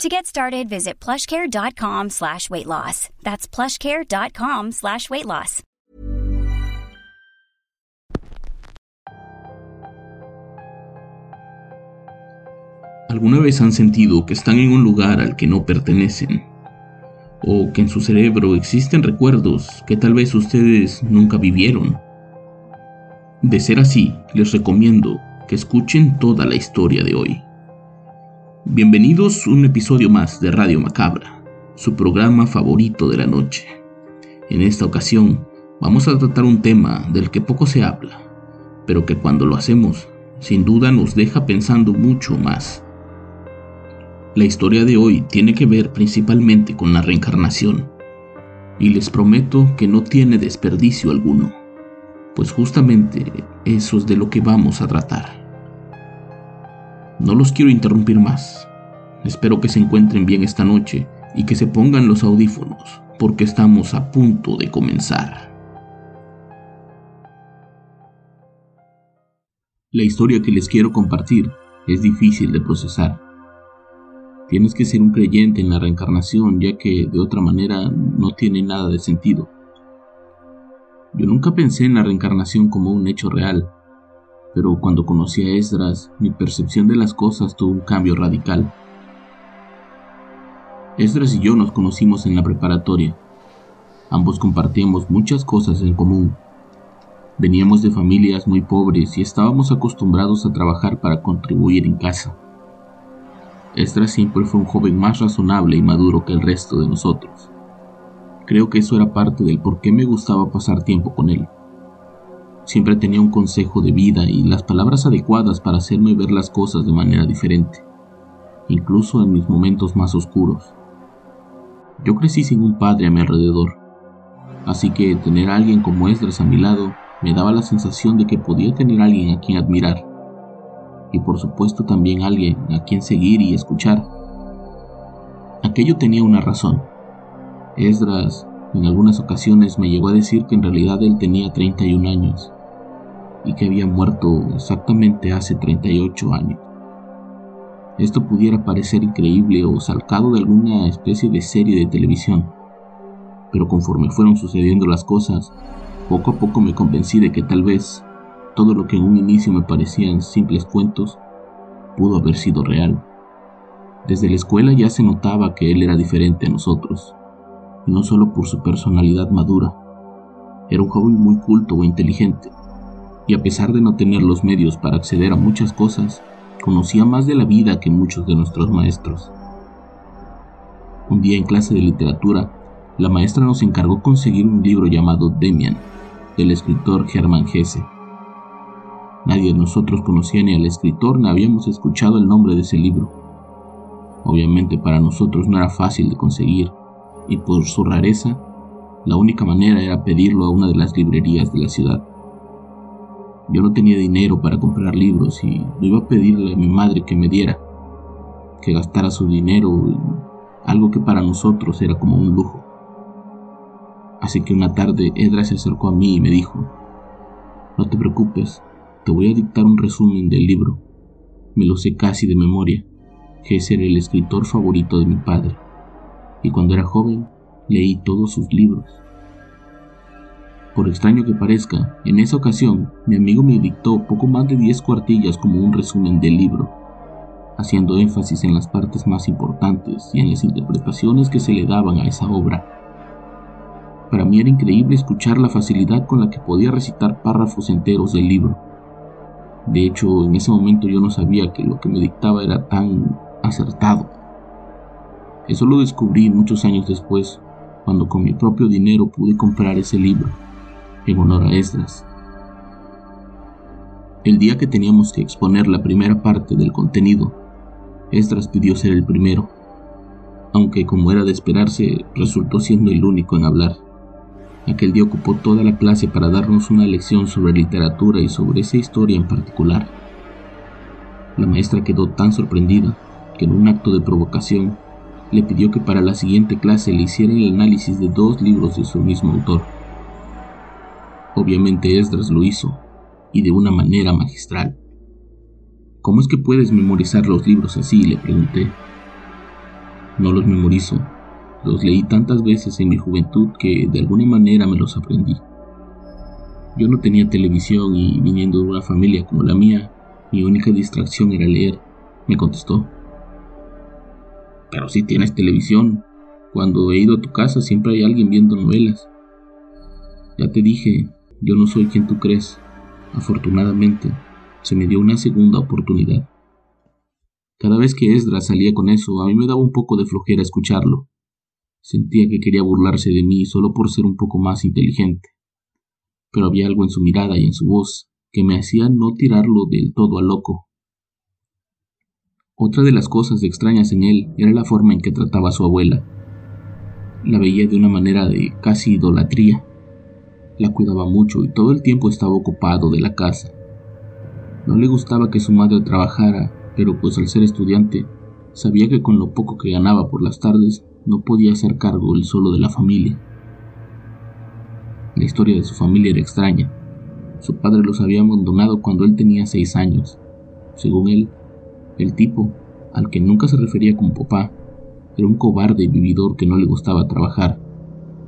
To get started, visit plushcare.com slash weight loss. That's plushcare.com slash weight loss. ¿Alguna vez han sentido que están en un lugar al que no pertenecen? ¿O que en su cerebro existen recuerdos que tal vez ustedes nunca vivieron? De ser así, les recomiendo que escuchen toda la historia de hoy. Bienvenidos a un episodio más de Radio Macabra, su programa favorito de la noche. En esta ocasión vamos a tratar un tema del que poco se habla, pero que cuando lo hacemos, sin duda nos deja pensando mucho más. La historia de hoy tiene que ver principalmente con la reencarnación, y les prometo que no tiene desperdicio alguno, pues justamente eso es de lo que vamos a tratar. No los quiero interrumpir más. Espero que se encuentren bien esta noche y que se pongan los audífonos, porque estamos a punto de comenzar. La historia que les quiero compartir es difícil de procesar. Tienes que ser un creyente en la reencarnación, ya que de otra manera no tiene nada de sentido. Yo nunca pensé en la reencarnación como un hecho real, pero cuando conocí a Esdras, mi percepción de las cosas tuvo un cambio radical. Esdras y yo nos conocimos en la preparatoria. Ambos compartíamos muchas cosas en común. Veníamos de familias muy pobres y estábamos acostumbrados a trabajar para contribuir en casa. Esdras siempre fue un joven más razonable y maduro que el resto de nosotros. Creo que eso era parte del por qué me gustaba pasar tiempo con él. Siempre tenía un consejo de vida y las palabras adecuadas para hacerme ver las cosas de manera diferente, incluso en mis momentos más oscuros. Yo crecí sin un padre a mi alrededor, así que tener a alguien como Esdras a mi lado me daba la sensación de que podía tener a alguien a quien admirar, y por supuesto también alguien a quien seguir y escuchar. Aquello tenía una razón. Esdras en algunas ocasiones me llegó a decir que en realidad él tenía 31 años y que había muerto exactamente hace 38 años. Esto pudiera parecer increíble o salcado de alguna especie de serie de televisión, pero conforme fueron sucediendo las cosas, poco a poco me convencí de que tal vez todo lo que en un inicio me parecían simples cuentos pudo haber sido real. Desde la escuela ya se notaba que él era diferente a nosotros y no solo por su personalidad madura. Era un joven muy culto e inteligente, y a pesar de no tener los medios para acceder a muchas cosas, conocía más de la vida que muchos de nuestros maestros. Un día en clase de literatura, la maestra nos encargó conseguir un libro llamado Demian, del escritor Germán Hesse. Nadie de nosotros conocía ni al escritor ni habíamos escuchado el nombre de ese libro. Obviamente para nosotros no era fácil de conseguir, y por su rareza, la única manera era pedirlo a una de las librerías de la ciudad. Yo no tenía dinero para comprar libros y lo iba a pedirle a mi madre que me diera, que gastara su dinero en algo que para nosotros era como un lujo. Así que una tarde Edra se acercó a mí y me dijo, no te preocupes, te voy a dictar un resumen del libro. Me lo sé casi de memoria, que era el escritor favorito de mi padre y cuando era joven leí todos sus libros. Por extraño que parezca, en esa ocasión mi amigo me dictó poco más de 10 cuartillas como un resumen del libro, haciendo énfasis en las partes más importantes y en las interpretaciones que se le daban a esa obra. Para mí era increíble escuchar la facilidad con la que podía recitar párrafos enteros del libro. De hecho, en ese momento yo no sabía que lo que me dictaba era tan acertado. Eso lo descubrí muchos años después, cuando con mi propio dinero pude comprar ese libro, en honor a Esdras. El día que teníamos que exponer la primera parte del contenido, Esdras pidió ser el primero, aunque como era de esperarse, resultó siendo el único en hablar. Aquel día ocupó toda la clase para darnos una lección sobre literatura y sobre esa historia en particular. La maestra quedó tan sorprendida que en un acto de provocación le pidió que para la siguiente clase le hiciera el análisis de dos libros de su mismo autor. Obviamente Esdras lo hizo, y de una manera magistral. ¿Cómo es que puedes memorizar los libros así? le pregunté. No los memorizo, los leí tantas veces en mi juventud que de alguna manera me los aprendí. Yo no tenía televisión y viniendo de una familia como la mía, mi única distracción era leer, me contestó. Pero si tienes televisión, cuando he ido a tu casa siempre hay alguien viendo novelas. Ya te dije, yo no soy quien tú crees. Afortunadamente, se me dio una segunda oportunidad. Cada vez que Esdras salía con eso, a mí me daba un poco de flojera escucharlo. Sentía que quería burlarse de mí solo por ser un poco más inteligente. Pero había algo en su mirada y en su voz que me hacía no tirarlo del todo a loco. Otra de las cosas extrañas en él era la forma en que trataba a su abuela. La veía de una manera de casi idolatría la cuidaba mucho y todo el tiempo estaba ocupado de la casa. No le gustaba que su madre trabajara, pero pues al ser estudiante, sabía que con lo poco que ganaba por las tardes no podía hacer cargo él solo de la familia. La historia de su familia era extraña. Su padre los había abandonado cuando él tenía seis años. Según él, el tipo, al que nunca se refería como papá, era un cobarde y vividor que no le gustaba trabajar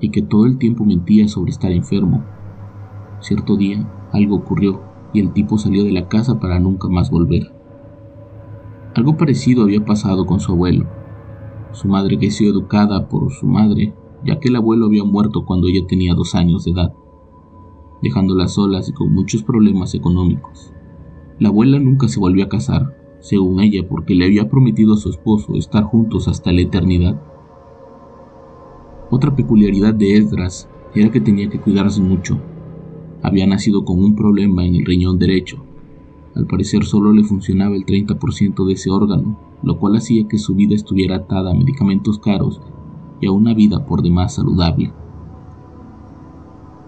y que todo el tiempo mentía sobre estar enfermo. Cierto día algo ocurrió y el tipo salió de la casa para nunca más volver. Algo parecido había pasado con su abuelo. Su madre creció educada por su madre, ya que el abuelo había muerto cuando ella tenía dos años de edad, dejándola solas y con muchos problemas económicos. La abuela nunca se volvió a casar, según ella, porque le había prometido a su esposo estar juntos hasta la eternidad. Otra peculiaridad de Esdras era que tenía que cuidarse mucho. Había nacido con un problema en el riñón derecho. Al parecer solo le funcionaba el 30% de ese órgano, lo cual hacía que su vida estuviera atada a medicamentos caros y a una vida por demás saludable.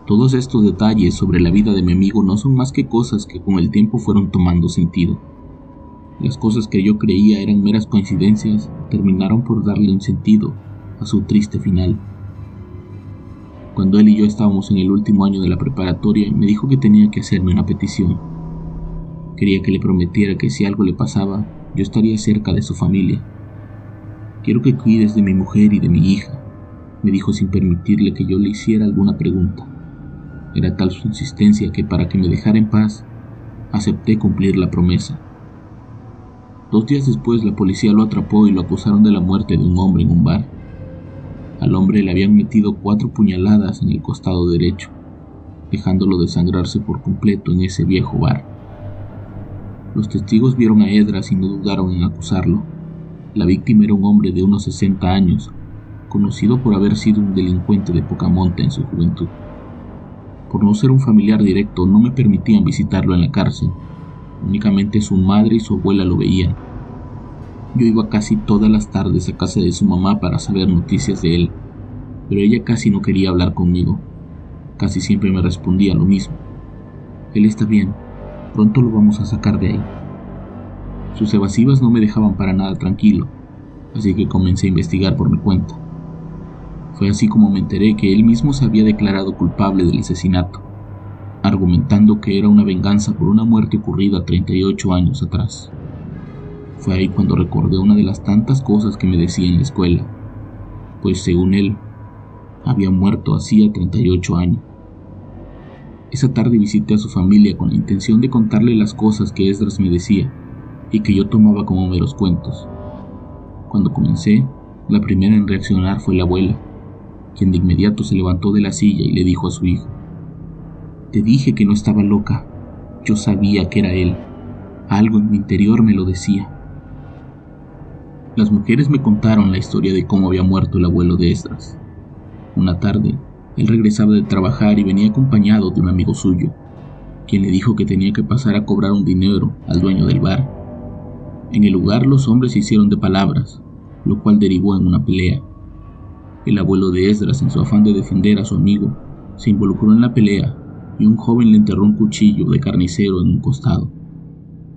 Todos estos detalles sobre la vida de mi amigo no son más que cosas que con el tiempo fueron tomando sentido. Las cosas que yo creía eran meras coincidencias terminaron por darle un sentido a su triste final. Cuando él y yo estábamos en el último año de la preparatoria, me dijo que tenía que hacerme una petición. Quería que le prometiera que si algo le pasaba, yo estaría cerca de su familia. Quiero que cuides de mi mujer y de mi hija, me dijo sin permitirle que yo le hiciera alguna pregunta. Era tal su insistencia que para que me dejara en paz, acepté cumplir la promesa. Dos días después la policía lo atrapó y lo acusaron de la muerte de un hombre en un bar. Al hombre le habían metido cuatro puñaladas en el costado derecho, dejándolo desangrarse por completo en ese viejo bar. Los testigos vieron a Edras y no dudaron en acusarlo. La víctima era un hombre de unos 60 años, conocido por haber sido un delincuente de poca monta en su juventud. Por no ser un familiar directo, no me permitían visitarlo en la cárcel. Únicamente su madre y su abuela lo veían yo iba casi todas las tardes a casa de su mamá para saber noticias de él, pero ella casi no quería hablar conmigo. Casi siempre me respondía lo mismo. Él está bien, pronto lo vamos a sacar de ahí. Sus evasivas no me dejaban para nada tranquilo, así que comencé a investigar por mi cuenta. Fue así como me enteré que él mismo se había declarado culpable del asesinato, argumentando que era una venganza por una muerte ocurrida 38 años atrás. Fue ahí cuando recordé una de las tantas cosas que me decía en la escuela, pues según él, había muerto hacía 38 años. Esa tarde visité a su familia con la intención de contarle las cosas que Esdras me decía y que yo tomaba como meros cuentos. Cuando comencé, la primera en reaccionar fue la abuela, quien de inmediato se levantó de la silla y le dijo a su hijo, Te dije que no estaba loca, yo sabía que era él, algo en mi interior me lo decía. Las mujeres me contaron la historia de cómo había muerto el abuelo de Esdras. Una tarde, él regresaba de trabajar y venía acompañado de un amigo suyo, quien le dijo que tenía que pasar a cobrar un dinero al dueño del bar. En el lugar los hombres se hicieron de palabras, lo cual derivó en una pelea. El abuelo de Esdras, en su afán de defender a su amigo, se involucró en la pelea y un joven le enterró un cuchillo de carnicero en un costado,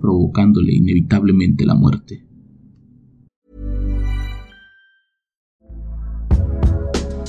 provocándole inevitablemente la muerte.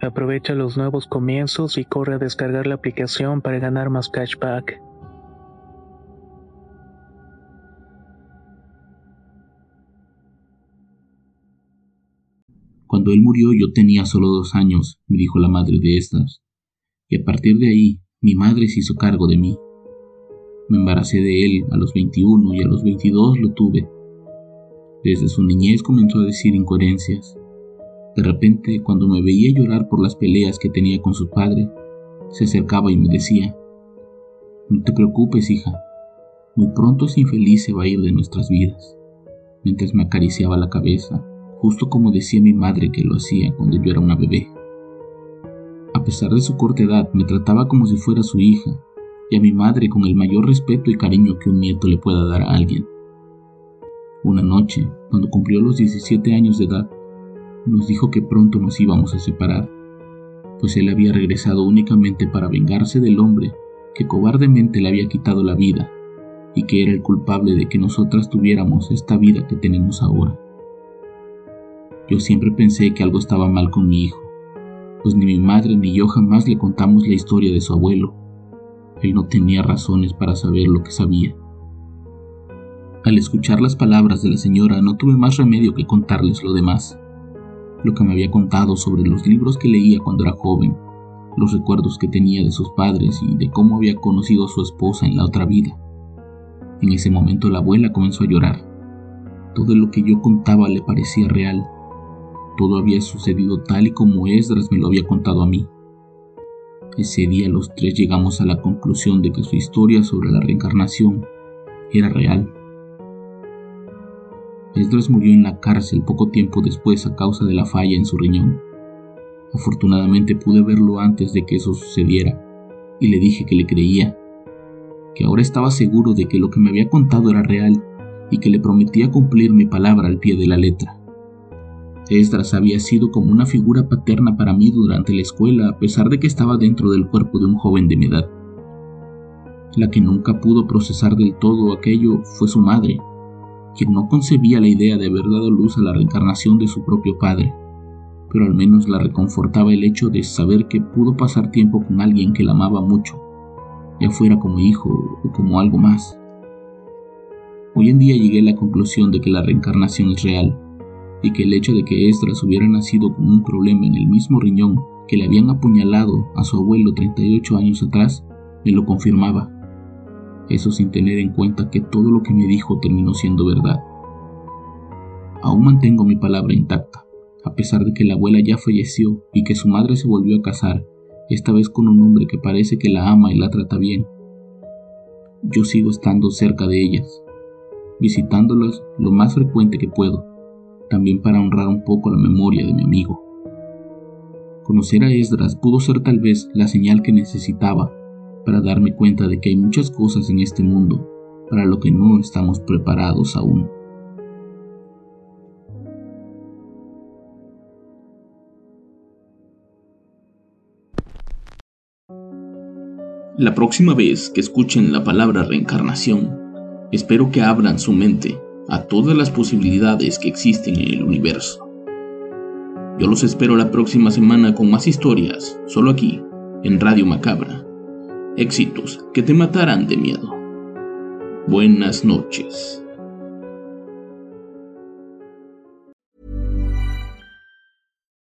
Aprovecha los nuevos comienzos y corre a descargar la aplicación para ganar más cashback. Cuando él murió yo tenía solo dos años, me dijo la madre de estas, y a partir de ahí mi madre se hizo cargo de mí. Me embaracé de él a los 21 y a los 22 lo tuve. Desde su niñez comenzó a decir incoherencias. De repente, cuando me veía llorar por las peleas que tenía con su padre, se acercaba y me decía, No te preocupes, hija, muy pronto ese infeliz se va a ir de nuestras vidas, mientras me acariciaba la cabeza, justo como decía mi madre que lo hacía cuando yo era una bebé. A pesar de su corta edad, me trataba como si fuera su hija, y a mi madre con el mayor respeto y cariño que un nieto le pueda dar a alguien. Una noche, cuando cumplió los 17 años de edad, nos dijo que pronto nos íbamos a separar, pues él había regresado únicamente para vengarse del hombre que cobardemente le había quitado la vida y que era el culpable de que nosotras tuviéramos esta vida que tenemos ahora. Yo siempre pensé que algo estaba mal con mi hijo, pues ni mi madre ni yo jamás le contamos la historia de su abuelo. Él no tenía razones para saber lo que sabía. Al escuchar las palabras de la señora no tuve más remedio que contarles lo demás lo que me había contado sobre los libros que leía cuando era joven, los recuerdos que tenía de sus padres y de cómo había conocido a su esposa en la otra vida. En ese momento la abuela comenzó a llorar. Todo lo que yo contaba le parecía real. Todo había sucedido tal y como Esdras me lo había contado a mí. Ese día los tres llegamos a la conclusión de que su historia sobre la reencarnación era real. Esdras murió en la cárcel poco tiempo después a causa de la falla en su riñón. Afortunadamente pude verlo antes de que eso sucediera, y le dije que le creía, que ahora estaba seguro de que lo que me había contado era real y que le prometía cumplir mi palabra al pie de la letra. Esdras había sido como una figura paterna para mí durante la escuela a pesar de que estaba dentro del cuerpo de un joven de mi edad. La que nunca pudo procesar del todo aquello fue su madre, quien no concebía la idea de haber dado luz a la reencarnación de su propio padre, pero al menos la reconfortaba el hecho de saber que pudo pasar tiempo con alguien que la amaba mucho, ya fuera como hijo o como algo más. Hoy en día llegué a la conclusión de que la reencarnación es real y que el hecho de que Estras hubiera nacido con un problema en el mismo riñón que le habían apuñalado a su abuelo 38 años atrás me lo confirmaba. Eso sin tener en cuenta que todo lo que me dijo terminó siendo verdad. Aún mantengo mi palabra intacta, a pesar de que la abuela ya falleció y que su madre se volvió a casar, esta vez con un hombre que parece que la ama y la trata bien. Yo sigo estando cerca de ellas, visitándolas lo más frecuente que puedo, también para honrar un poco la memoria de mi amigo. Conocer a Esdras pudo ser tal vez la señal que necesitaba para darme cuenta de que hay muchas cosas en este mundo para lo que no estamos preparados aún. La próxima vez que escuchen la palabra reencarnación, Espero que abran su mente a todas las posibilidades que existen en el universo. Yo los espero la próxima semana con más historias, solo aquí, en Radio Macabra. Éxitos que te matarán de miedo. Buenas noches.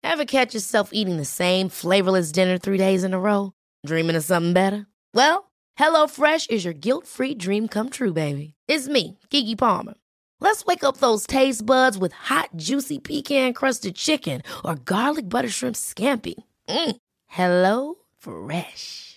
Ever catch yourself eating the same flavorless dinner three days in a row? Dreaming of something better? Well, HelloFresh is your guilt-free dream come true, baby. It's me, Kiki Palmer. Let's wake up those taste buds with hot, juicy pecan-crusted chicken or garlic butter shrimp scampi. Mm. Hello Fresh.